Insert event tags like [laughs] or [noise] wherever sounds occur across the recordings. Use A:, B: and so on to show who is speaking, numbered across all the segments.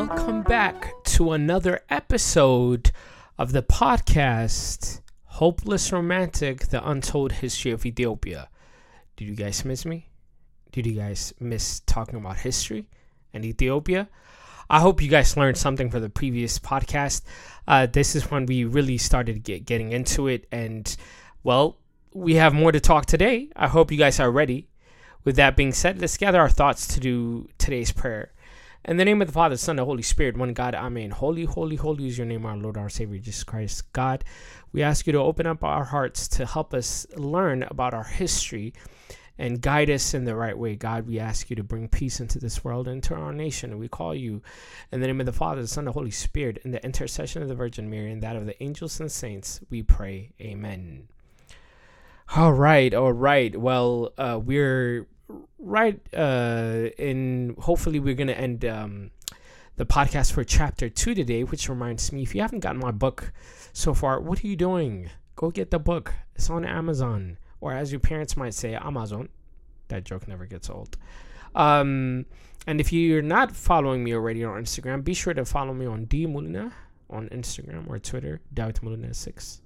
A: Welcome back to another episode of the podcast Hopeless Romantic The Untold History of Ethiopia. Did you guys miss me? Did you guys miss talking about history and Ethiopia? I hope you guys learned something from the previous podcast. Uh, this is when we really started get, getting into it, and well, we have more to talk today. I hope you guys are ready. With that being said, let's gather our thoughts to do today's prayer. In the name of the Father, Son, and Holy Spirit, one God, Amen. Holy, holy, holy is your name, our Lord, our Savior, Jesus Christ. God, we ask you to open up our hearts to help us learn about our history and guide us in the right way. God, we ask you to bring peace into this world, and into our nation. We call you in the name of the Father, the Son, and the Holy Spirit, in the intercession of the Virgin Mary, and that of the angels and saints, we pray. Amen. All right, all right. Well, uh, we're right uh in hopefully we're gonna end um the podcast for chapter two today which reminds me if you haven't gotten my book so far what are you doing? Go get the book. It's on amazon. Or as your parents might say amazon. That joke never gets old. Um and if you're not following me already on instagram be sure to follow me on d mulina on instagram or twitter Dawit mulina 6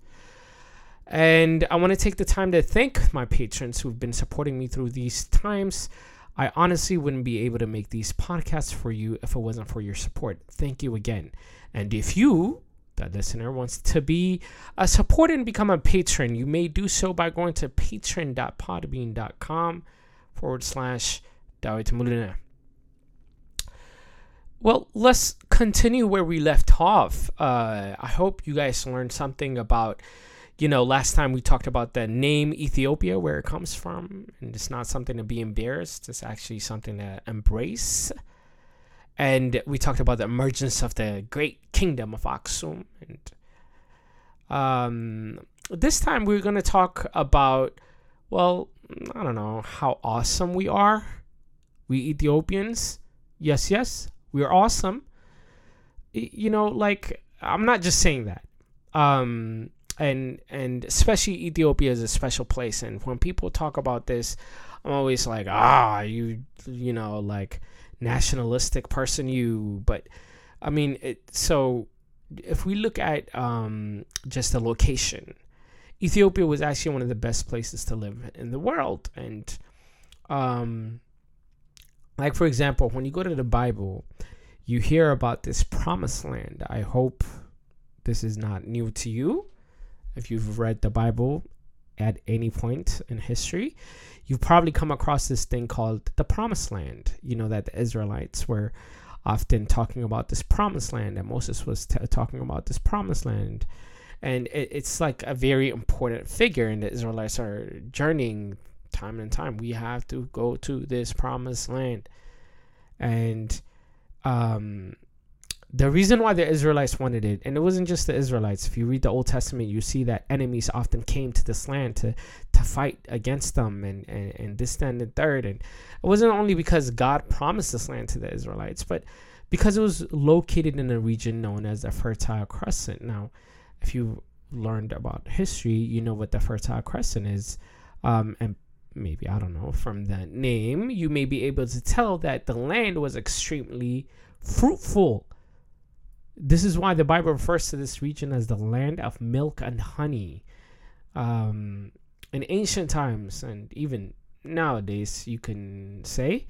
A: and I want to take the time to thank my patrons who've been supporting me through these times. I honestly wouldn't be able to make these podcasts for you if it wasn't for your support. Thank you again. And if you, the listener, wants to be a supporter and become a patron, you may do so by going to patron.podbean.com forward slash Dawit Mulina. Well, let's continue where we left off. Uh, I hope you guys learned something about you know, last time we talked about the name Ethiopia, where it comes from, and it's not something to be embarrassed. It's actually something to embrace. And we talked about the emergence of the great kingdom of Aksum. And um, this time we're going to talk about, well, I don't know, how awesome we are. We Ethiopians. Yes, yes, we're awesome. You know, like, I'm not just saying that. Um, and and especially Ethiopia is a special place. And when people talk about this, I'm always like, ah, you you know like nationalistic person, you. But I mean, it, so if we look at um, just the location, Ethiopia was actually one of the best places to live in the world, and um, like for example, when you go to the Bible, you hear about this promised land. I hope this is not new to you if you've read the Bible at any point in history, you've probably come across this thing called the Promised Land. You know, that the Israelites were often talking about this Promised Land, and Moses was t- talking about this Promised Land. And it, it's like a very important figure, and the Israelites are journeying time and time. We have to go to this Promised Land. And um, the reason why the Israelites wanted it, and it wasn't just the Israelites. If you read the Old Testament, you see that enemies often came to this land to to fight against them, and and, and this, and the third. And it wasn't only because God promised this land to the Israelites, but because it was located in a region known as the Fertile Crescent. Now, if you learned about history, you know what the Fertile Crescent is, um, and maybe I don't know from the name, you may be able to tell that the land was extremely fruitful this is why the Bible refers to this region as the land of milk and honey. Um, in ancient times, and even nowadays, you can say,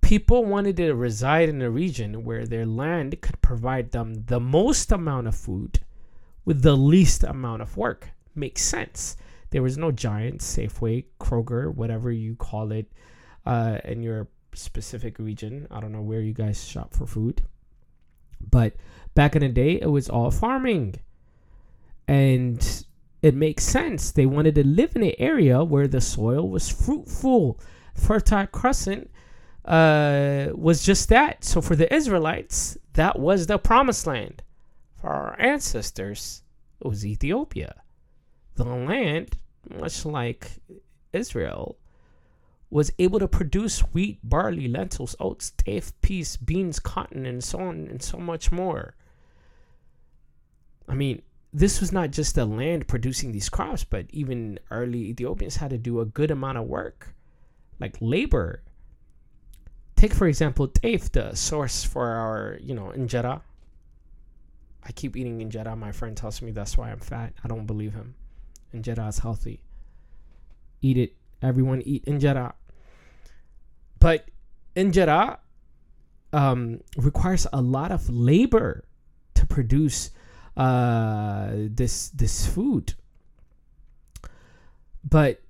A: people wanted to reside in a region where their land could provide them the most amount of food with the least amount of work. Makes sense. There was no giant Safeway, Kroger, whatever you call it, uh, in your specific region. I don't know where you guys shop for food. But back in the day, it was all farming. And it makes sense. They wanted to live in an area where the soil was fruitful. Fertile Crescent uh, was just that. So for the Israelites, that was the promised land. For our ancestors, it was Ethiopia. The land, much like Israel, was able to produce wheat, barley, lentils, oats, teff, peas, beans, cotton, and so on and so much more. I mean, this was not just the land producing these crops, but even early Ethiopians had to do a good amount of work, like labor. Take for example, teff, the source for our, you know, injera. I keep eating injera. My friend tells me that's why I'm fat. I don't believe him. Injera is healthy. Eat it. Everyone eat injera. But injera um, requires a lot of labor to produce uh, this this food. But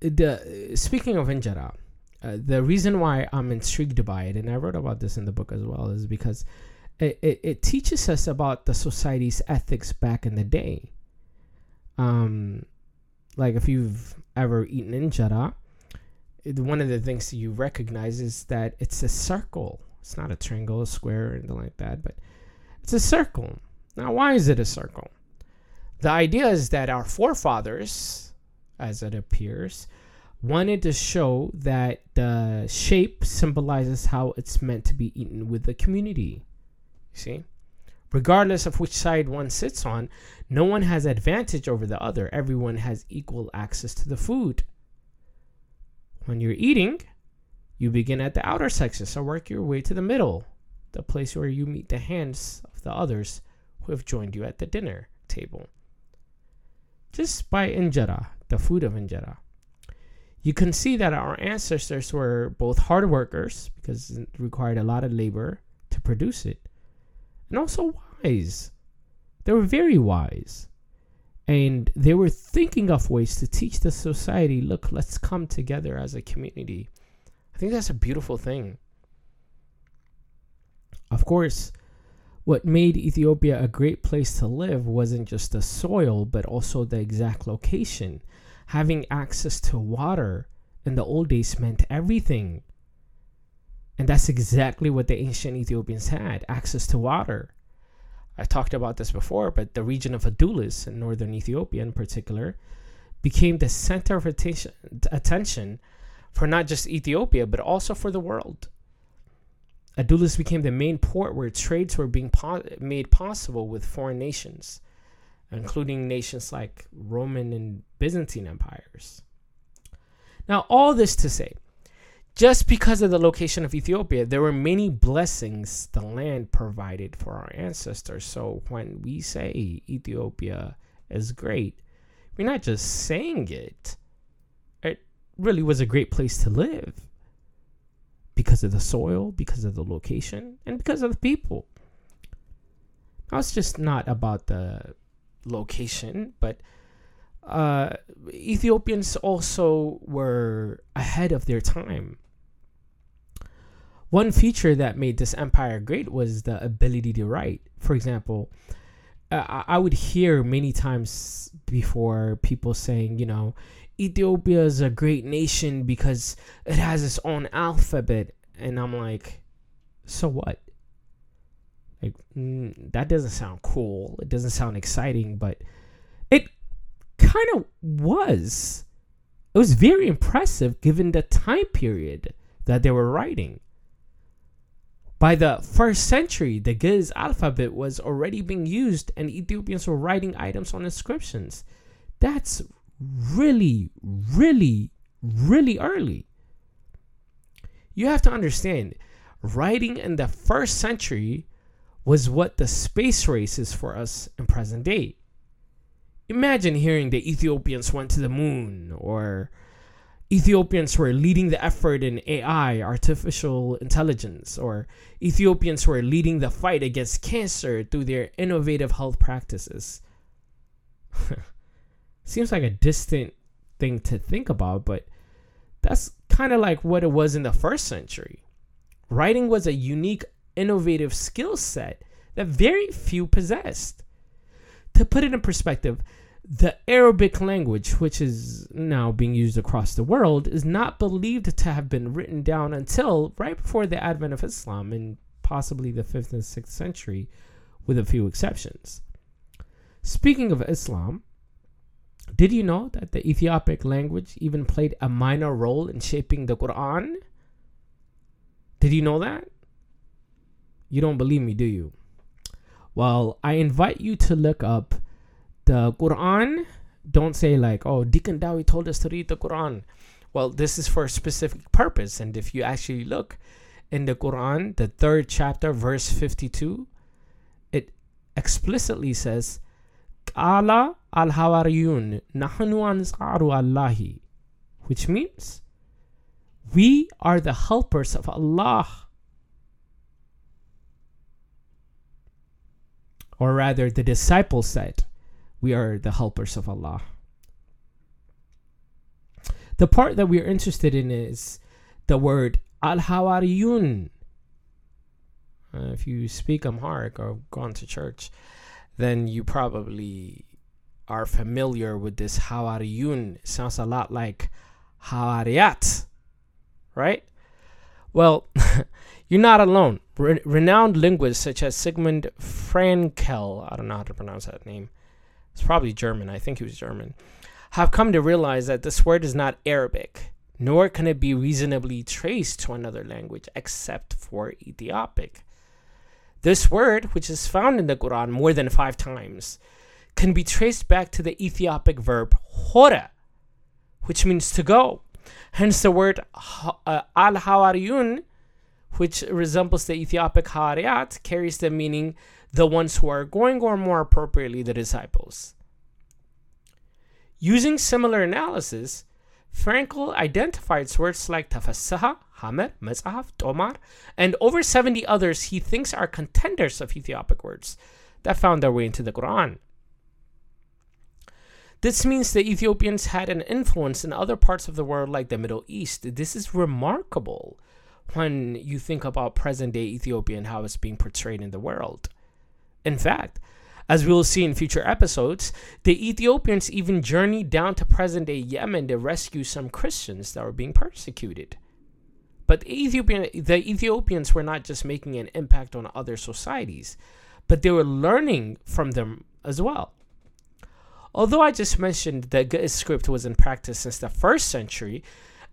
A: the speaking of injera, uh, the reason why I'm intrigued by it, and I wrote about this in the book as well, is because it, it, it teaches us about the society's ethics back in the day. Um, like if you've ever eaten injera, one of the things you recognize is that it's a circle. It's not a triangle, a square, or anything like that, but it's a circle. Now, why is it a circle? The idea is that our forefathers, as it appears, wanted to show that the shape symbolizes how it's meant to be eaten with the community. You see? Regardless of which side one sits on, no one has advantage over the other. Everyone has equal access to the food. When you're eating, you begin at the outer section, so work your way to the middle, the place where you meet the hands of the others who have joined you at the dinner table. Just by injera, the food of injera, you can see that our ancestors were both hard workers because it required a lot of labor to produce it, and also wise. They were very wise. And they were thinking of ways to teach the society look, let's come together as a community. I think that's a beautiful thing. Of course, what made Ethiopia a great place to live wasn't just the soil, but also the exact location. Having access to water in the old days meant everything. And that's exactly what the ancient Ethiopians had access to water. I've talked about this before, but the region of Adulis in northern Ethiopia, in particular, became the center of attention, for not just Ethiopia, but also for the world. Adulis became the main port where trades were being po- made possible with foreign nations, including nations like Roman and Byzantine empires. Now, all this to say, just because of the location of Ethiopia, there were many blessings the land provided for our ancestors. So when we say Ethiopia is great, we're not just saying it, it really was a great place to live because of the soil, because of the location, and because of the people. Now, it's just not about the location, but uh, Ethiopians also were ahead of their time. One feature that made this empire great was the ability to write. For example, uh, I would hear many times before people saying, you know, Ethiopia is a great nation because it has its own alphabet. And I'm like, so what? Like, mm, that doesn't sound cool. It doesn't sound exciting, but it kind of was. It was very impressive given the time period that they were writing. By the first century, the Ge'ez alphabet was already being used and Ethiopians were writing items on inscriptions. That's really, really, really early. You have to understand, writing in the first century was what the space race is for us in present day. Imagine hearing the Ethiopians went to the moon, or Ethiopians were leading the effort in AI, artificial intelligence, or Ethiopians were leading the fight against cancer through their innovative health practices. [laughs] Seems like a distant thing to think about, but that's kind of like what it was in the first century. Writing was a unique, innovative skill set that very few possessed. To put it in perspective, the Arabic language, which is now being used across the world, is not believed to have been written down until right before the advent of Islam in possibly the 5th and 6th century, with a few exceptions. Speaking of Islam, did you know that the Ethiopic language even played a minor role in shaping the Quran? Did you know that? You don't believe me, do you? Well, I invite you to look up the Quran. Don't say like, "Oh, Deacon Dowie told us to read the Quran." Well, this is for a specific purpose, and if you actually look in the Quran, the third chapter, verse 52, it explicitly says, Allah al Hawariyun nahnu ansaru Allahi, which means we are the helpers of Allah. Or rather, the disciples said, We are the helpers of Allah. The part that we are interested in is the word Al Hawariyun. Uh, if you speak Amharic or gone to church, then you probably are familiar with this Hawariyun. It sounds a lot like Hawariyat, right? Well, [laughs] you're not alone. Re- renowned linguists such as Siegmund Fraenkel, I don't know how to pronounce that name. It's probably German. I think he was German have come to realize that this word is not Arabic, nor can it be reasonably traced to another language except for Ethiopic. This word, which is found in the Quran more than five times, can be traced back to the Ethiopic verb hora, which means to go. Hence, the word uh, al hawariyun, which resembles the Ethiopic hariyat, carries the meaning the ones who are going, or more appropriately, the disciples. Using similar analysis, Fraenkel identified words like tafassaha, hamer, mez'af, tomar, and over 70 others he thinks are contenders of Ethiopic words that found their way into the Quran. This means the Ethiopians had an influence in other parts of the world like the Middle East. This is remarkable when you think about present day Ethiopia and how it's being portrayed in the world. In fact, as we will see in future episodes, the Ethiopians even journeyed down to present day Yemen to rescue some Christians that were being persecuted. But the, Ethiopian, the Ethiopians were not just making an impact on other societies, but they were learning from them as well. Although I just mentioned that Ge'ez script was in practice since the first century,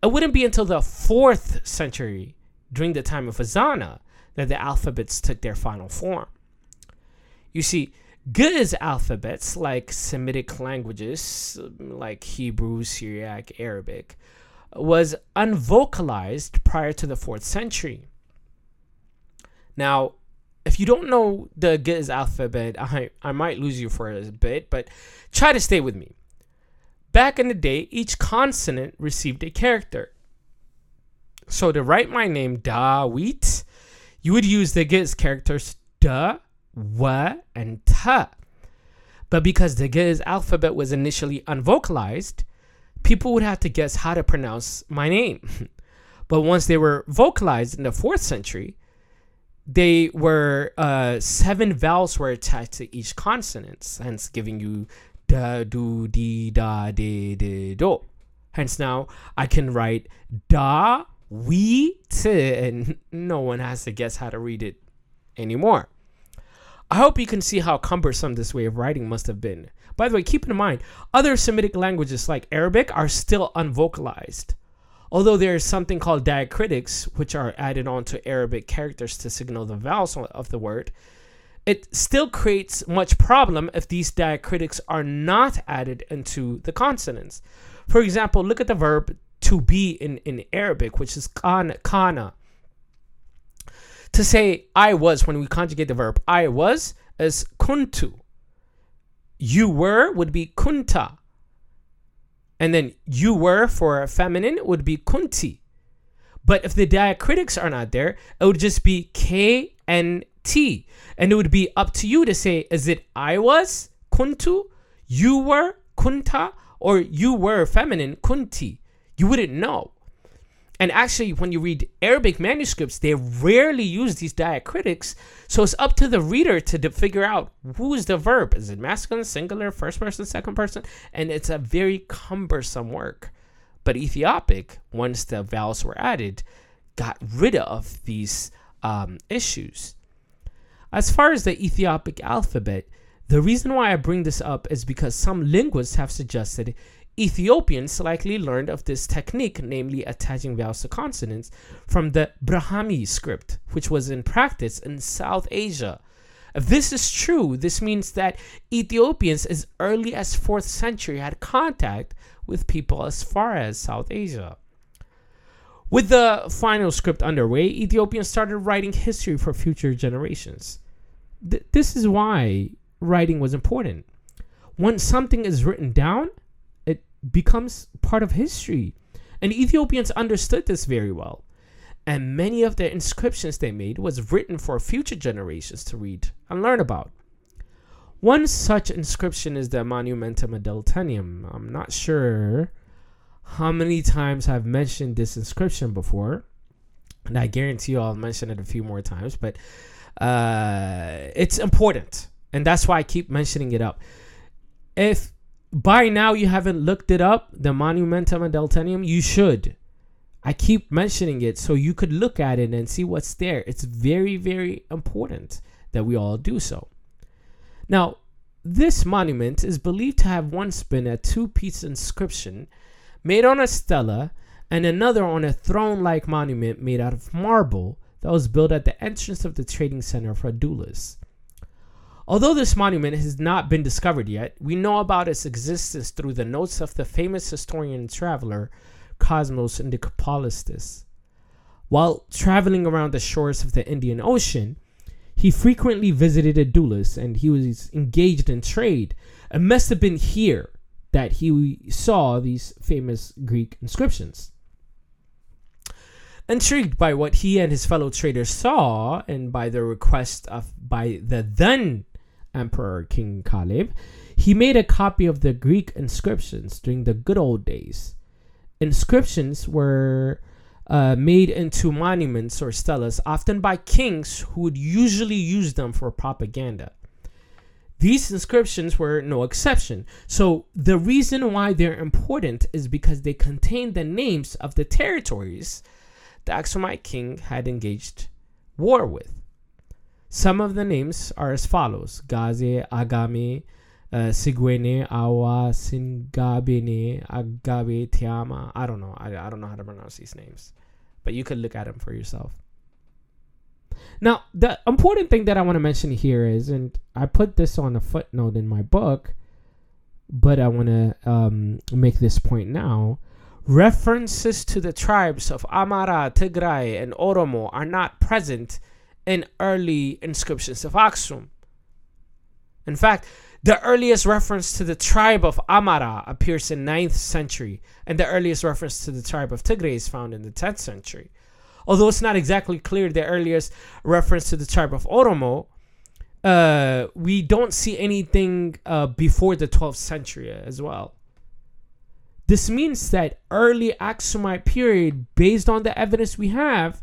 A: it wouldn't be until the fourth century, during the time of Ezana, that the alphabets took their final form. You see, Ge'ez alphabets, like Semitic languages like Hebrew, Syriac, Arabic, was unvocalized prior to the 4th century. Now, if you don't know the Ge'ez alphabet, I, I might lose you for a bit, but try to stay with me. Back in the day, each consonant received a character. So to write my name Dawit, you would use the Ge'ez characters da, wa, and ta. But because the Ge'ez alphabet was initially unvocalized, people would have to guess how to pronounce my name. [laughs] but once they were vocalized in the fourth century, they were uh, seven vowels were attached to each consonant, hence giving you da, do, di, da, de, de, do. Hence now I can write da, we, t, and [laughs] no one has to guess how to read it anymore. I hope you can see how cumbersome this way of writing must have been. By the way, keep in mind, other Semitic languages like Arabic are still unvocalized. Although there is something called diacritics, which are added onto Arabic characters to signal the vowels of the word, it still creates much problem if these diacritics are not added into the consonants. For example, look at the verb to be in, in Arabic, which is kana, kana to say I was when we conjugate the verb I was is kuntu. You were would be kunta. And then you were for feminine would be kunti. But if the diacritics are not there, it would just be K and T. And it would be up to you to say, is it I was, kuntu, you were, kunta, or you were feminine, kunti? You wouldn't know. And actually, when you read Arabic manuscripts, they rarely use these diacritics. So it's up to the reader to figure out who is the verb. Is it masculine, singular, first person, second person? And it's a very cumbersome work. But Ethiopic, once the vowels were added, got rid of these um, issues. As far as the Ethiopic alphabet, the reason why I bring this up is because some linguists have suggested Ethiopians likely learned of this technique, namely attaching vowels to consonants, from the Brahmi script, which was in practice in South Asia. If this is true, this means that Ethiopians as early as 4th century had contact with people as far as South Asia. With the final script underway, Ethiopians started writing history for future generations. Th- this is why writing was important. Once something is written down, becomes part of history. And Ethiopians understood this very well. And many of the inscriptions they made was written for future generations to read and learn about. One such inscription is the Monumentum Adulitanum. I'm not sure how many times I've mentioned this inscription before, and I guarantee you I'll mention it a few more times, but uh, it's important, and that's why I keep mentioning it up. If by now you haven't looked it up, the Monumentum Adulitanum, you should. I keep mentioning it so you could look at it and see what's there. It's very, very important that we all do so. Now, this monument is believed to have once been a two piece inscription made on a stela and another on a throne like monument made out of marble that was built at the entrance of the trading center of Adulis. Although this monument has not been discovered yet, we know about its existence through the notes of the famous historian and traveler Cosmas Indicopleustes. While traveling around the shores of the Indian Ocean, he frequently visited Adulis and he was engaged in trade. It must have been here that he saw these famous Greek inscriptions. Intrigued by what he and his fellow traders saw, and by the request of by the then Emperor King Caleb, he made a copy of the Greek inscriptions during the good old days. Inscriptions were uh, made into monuments or stelas, often by kings who would usually use them for propaganda. These inscriptions were no exception. So, the reason why they're important is because they contain the names of the territories the Aksumite king had engaged war with. Some of the names are as follows Gaze, Agami, uh, Sigwene, Awa, Singabene, Agabe, Tiama. I don't know. I, I don't know how to pronounce these names but you could look at them for yourself. Now, the important thing that I want to mention here is, and I put this on a footnote in my book, but I want to um, make this point now. References to the tribes of Amara, Tigray, and Oromo are not present in early inscriptions of Aksum. In fact, the earliest reference to the tribe of Amara appears in 9th century, and the earliest reference to the tribe of Tigray is found in the 10th century. Although it's not exactly clear the earliest reference to the tribe of Oromo, uh, we don't see anything uh, before the 12th century as well. This means that early Aksumite period, based on the evidence we have,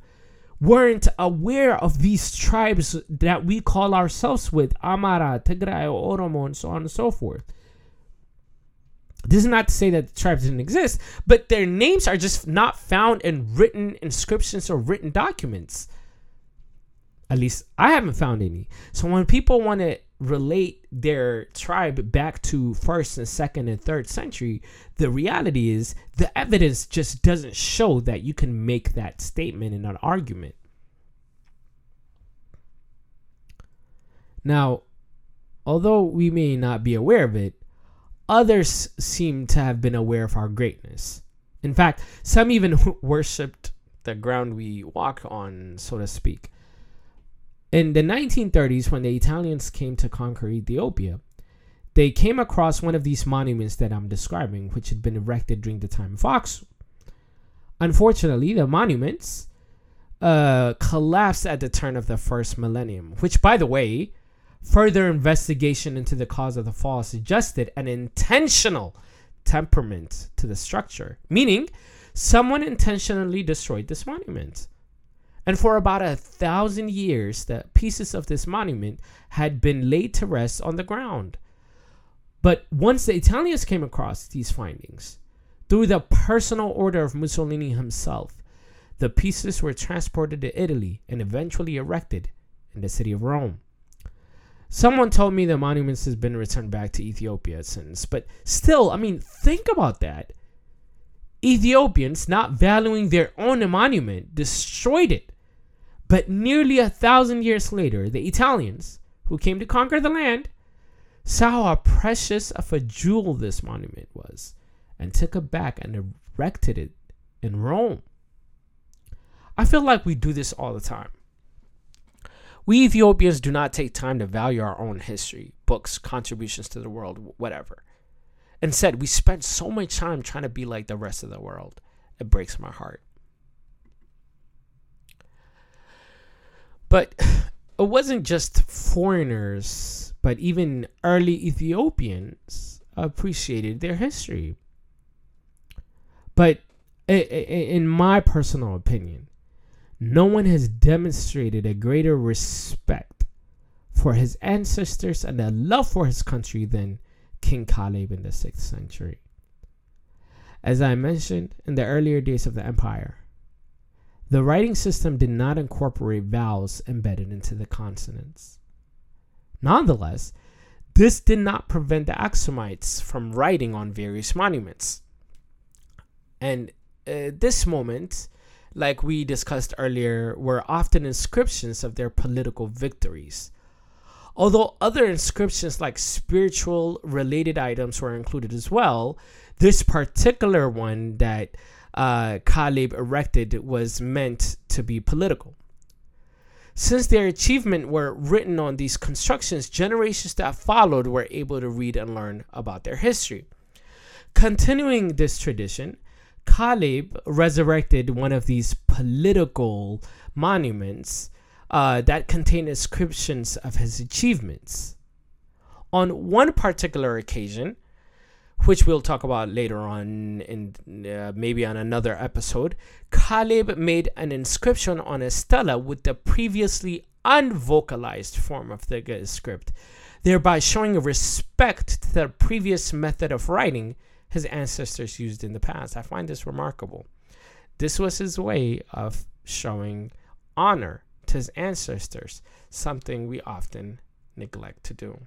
A: weren't aware of these tribes that we call ourselves with Amara, Tigray, Oromo, and so on and so forth. This is not to say that the tribes didn't exist, but their names are just not found in written inscriptions or written documents. At least I haven't found any. So when people want to relate their tribe back to first and second and third century, the reality is the evidence just doesn't show that you can make that statement in an argument. Now, although we may not be aware of it, others seem to have been aware of our greatness. In fact, some even [laughs] worshipped the ground we walk on, so to speak. In the 1930s, when the Italians came to conquer Ethiopia, they came across one of these monuments that I'm describing, which had been erected during the time of Aksum. Unfortunately, the monuments uh, collapsed at the turn of the first millennium, which, by the way, further investigation into the cause of the fall suggested an intentional temperament to the structure, meaning someone intentionally destroyed this monument. And for about a thousand years, the pieces of this monument had been laid to rest on the ground. But once the Italians came across these findings, through the personal order of Mussolini himself, the pieces were transported to Italy and eventually erected in the city of Rome. Someone told me the monuments has been returned back to Ethiopia since, but still, I mean, think about that. Ethiopians, not valuing their own monument, destroyed it but nearly a thousand years later, the Italians, who came to conquer the land, saw how precious of a jewel this monument was and took it back and erected it in Rome. I feel like we do this all the time. We Ethiopians do not take time to value our own history, books, contributions to the world, whatever. Instead, we spend so much time trying to be like the rest of the world. It breaks my heart. But [sighs] it wasn't just foreigners, but even early Ethiopians appreciated their history. But in my personal opinion, no one has demonstrated a greater respect for his ancestors and a love for his country than King Caleb in the 6th century. As I mentioned in the earlier days of the empire, the writing system did not incorporate vowels embedded into the consonants. Nonetheless, this did not prevent the Axumites from writing on various monuments. And uh, this moment, like we discussed earlier, were often inscriptions of their political victories. Although other inscriptions like spiritual related items were included as well, this particular one that uh, Caleb erected was meant to be political. Since their achievement were written on these constructions, generations that followed were able to read and learn about their history. Continuing this tradition, Caleb resurrected one of these political monuments uh, that contained inscriptions of his achievements. On one particular occasion, which we'll talk about later on in uh, maybe on another episode, Caleb made an inscription on a stela with the previously unvocalized form of the script, thereby showing respect to the previous method of writing his ancestors used in the past. I find this remarkable. This was his way of showing honor to his ancestors, something we often neglect to do.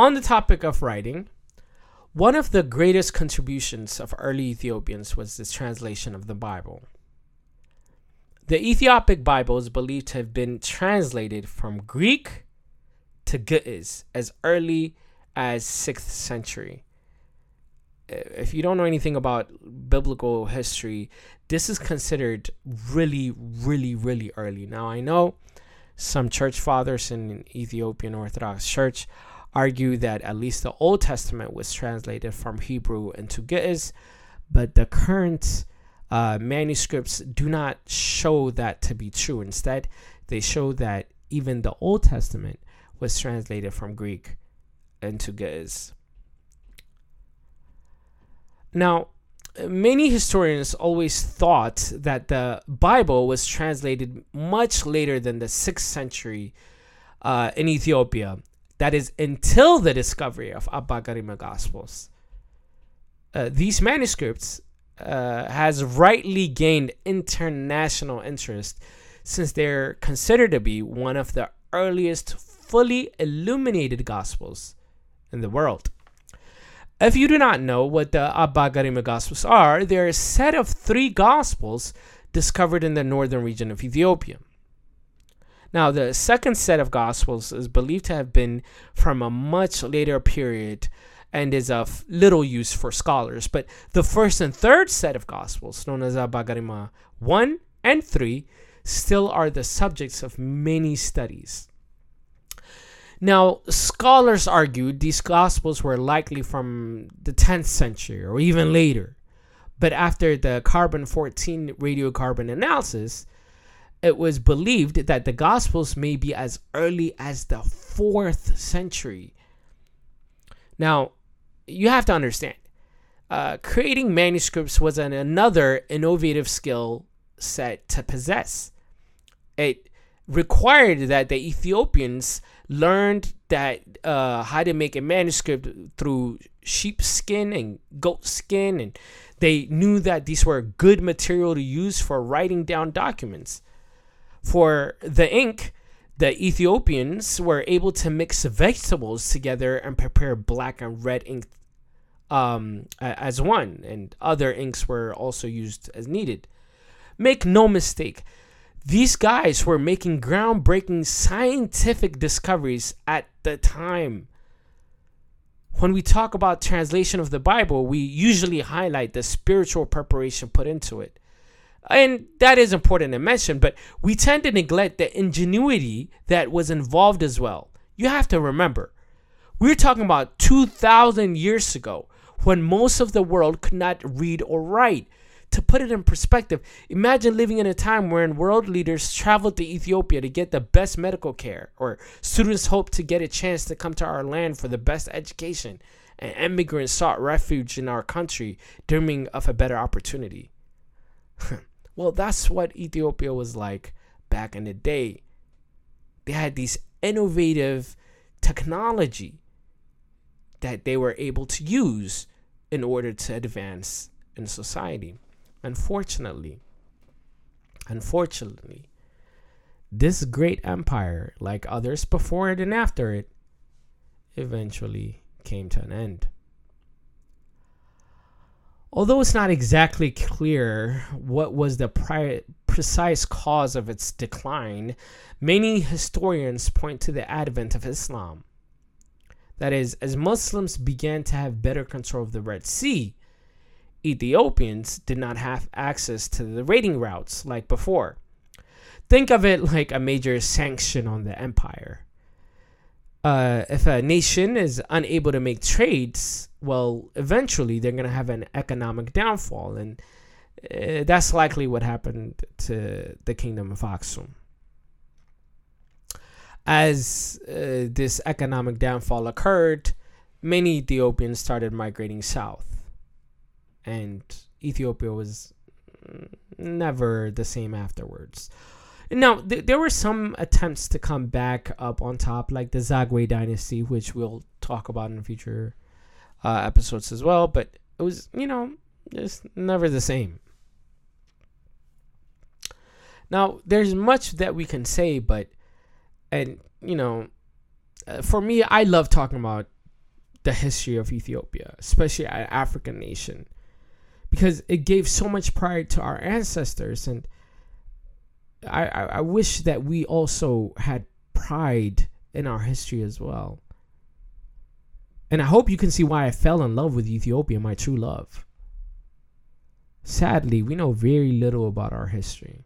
A: On the topic of writing, one of the greatest contributions of early Ethiopians was the translation of the Bible. The Ethiopic Bible is believed to have been translated from Greek to Ge'ez as early as 6th century. Uh, if you don't know anything about biblical history, this is considered really, really, really early. Now, I know some church fathers in Ethiopian Orthodox Church argue that at least the Old Testament was translated from Hebrew into Ge'ez, but the current uh, manuscripts do not show that to be true. Instead, they show that even the Old Testament was translated from Greek into Ge'ez. Now, many historians always thought that the Bible was translated much later than the 6th century uh, in Ethiopia that is until the discovery of Abba Garima Gospels. Uh, these manuscripts uh, has rightly gained international interest since they're considered to be one of the earliest fully illuminated gospels in the world. If you do not know what the Abba Garima Gospels are, they're a set of three gospels discovered in the northern region of Ethiopia. Now, the second set of Gospels is believed to have been from a much later period and is of little use for scholars. But the first and third set of Gospels, known as Abba Garima 1 and 3, still are the subjects of many studies. Now, scholars argued these Gospels were likely from the 10th century or even later. But after the carbon 14 radiocarbon analysis, it was believed that the Gospels may be as early as the fourth century. Now, you have to understand, uh, creating manuscripts was an, another innovative skill set to possess. It required that the Ethiopians learned that uh, how to make a manuscript through sheepskin and goat skin, and they knew that these were good material to use for writing down documents. For the ink, the Ethiopians were able to mix vegetables together and prepare black and red ink um, as one, and other inks were also used as needed. Make no mistake, these guys were making groundbreaking scientific discoveries at the time. when we talk about translation of the Bible, we usually highlight the spiritual preparation put into it. And that is important to mention, but we tend to neglect the ingenuity that was involved as well. You have to remember, we're talking about 2,000 years ago when most of the world could not read or write. To put it in perspective, imagine living in a time wherein world leaders traveled to Ethiopia to get the best medical care, or students hoped to get a chance to come to our land for the best education, and immigrants sought refuge in our country, dreaming of a better opportunity. [laughs] well, that's what Ethiopia was like back in the day. They had these innovative technology that they were able to use in order to advance in society. Unfortunately, unfortunately, this great empire, like others before it and after it, eventually came to an end. Although it's not exactly clear what was the pri- precise cause of its decline, many historians point to the advent of Islam. That is, as Muslims began to have better control of the Red Sea, Ethiopians did not have access to the raiding routes like before. Think of it like a major sanction on the empire. Uh, if a nation is unable to make trades, well, eventually they're going to have an economic downfall. And uh, that's likely what happened to the kingdom of Aksum. As uh, this economic downfall occurred, many Ethiopians started migrating south and Ethiopia was never the same afterwards. Now, th- there were some attempts to come back up on top, like the Zagwe dynasty, which we'll talk about in future uh, episodes as well, but it was, you know, just never the same. Now, there's much that we can say, but, and, you know, uh, for me, I love talking about the history of Ethiopia, especially an African nation because it gave so much pride to our ancestors and I, I, I wish that we also had pride in our history as well. And I hope you can see why I fell in love with Ethiopia, my true love. Sadly, we know very little about our history.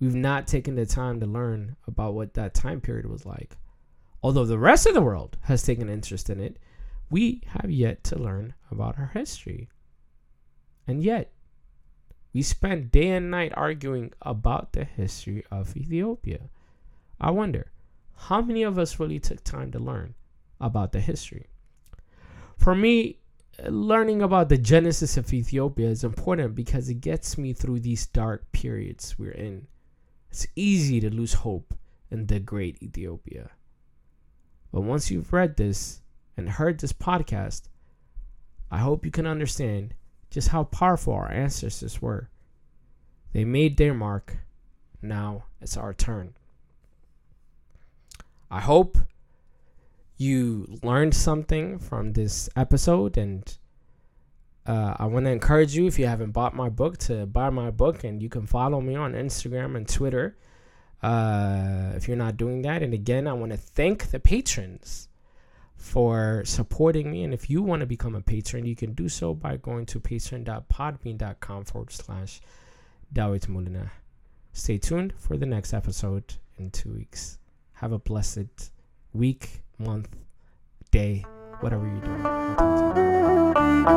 A: We've not taken the time to learn about what that time period was like. Although the rest of the world has taken interest in it, we have yet to learn about our history. And yet, we spend day and night arguing about the history of Ethiopia. I wonder, how many of us really took time to learn about the history? For me, learning about the genesis of Ethiopia is important because it gets me through these dark periods we're in. It's easy to lose hope in the great Ethiopia. But once you've read this and heard this podcast, I hope you can understand just how powerful our ancestors were. They made their mark. Now it's our turn. I hope you learned something from this episode and uh, I want to encourage you if you haven't bought my book to buy my book and you can follow me on Instagram and Twitter uh, if you're not doing that. And again, I want to thank the patrons for supporting me. And if you want to become a patron, you can do so by going to patron.podbean.com forward slash Dawit Mulina. Stay tuned for the next episode in two weeks. Have a blessed week, month, day, whatever you're doing.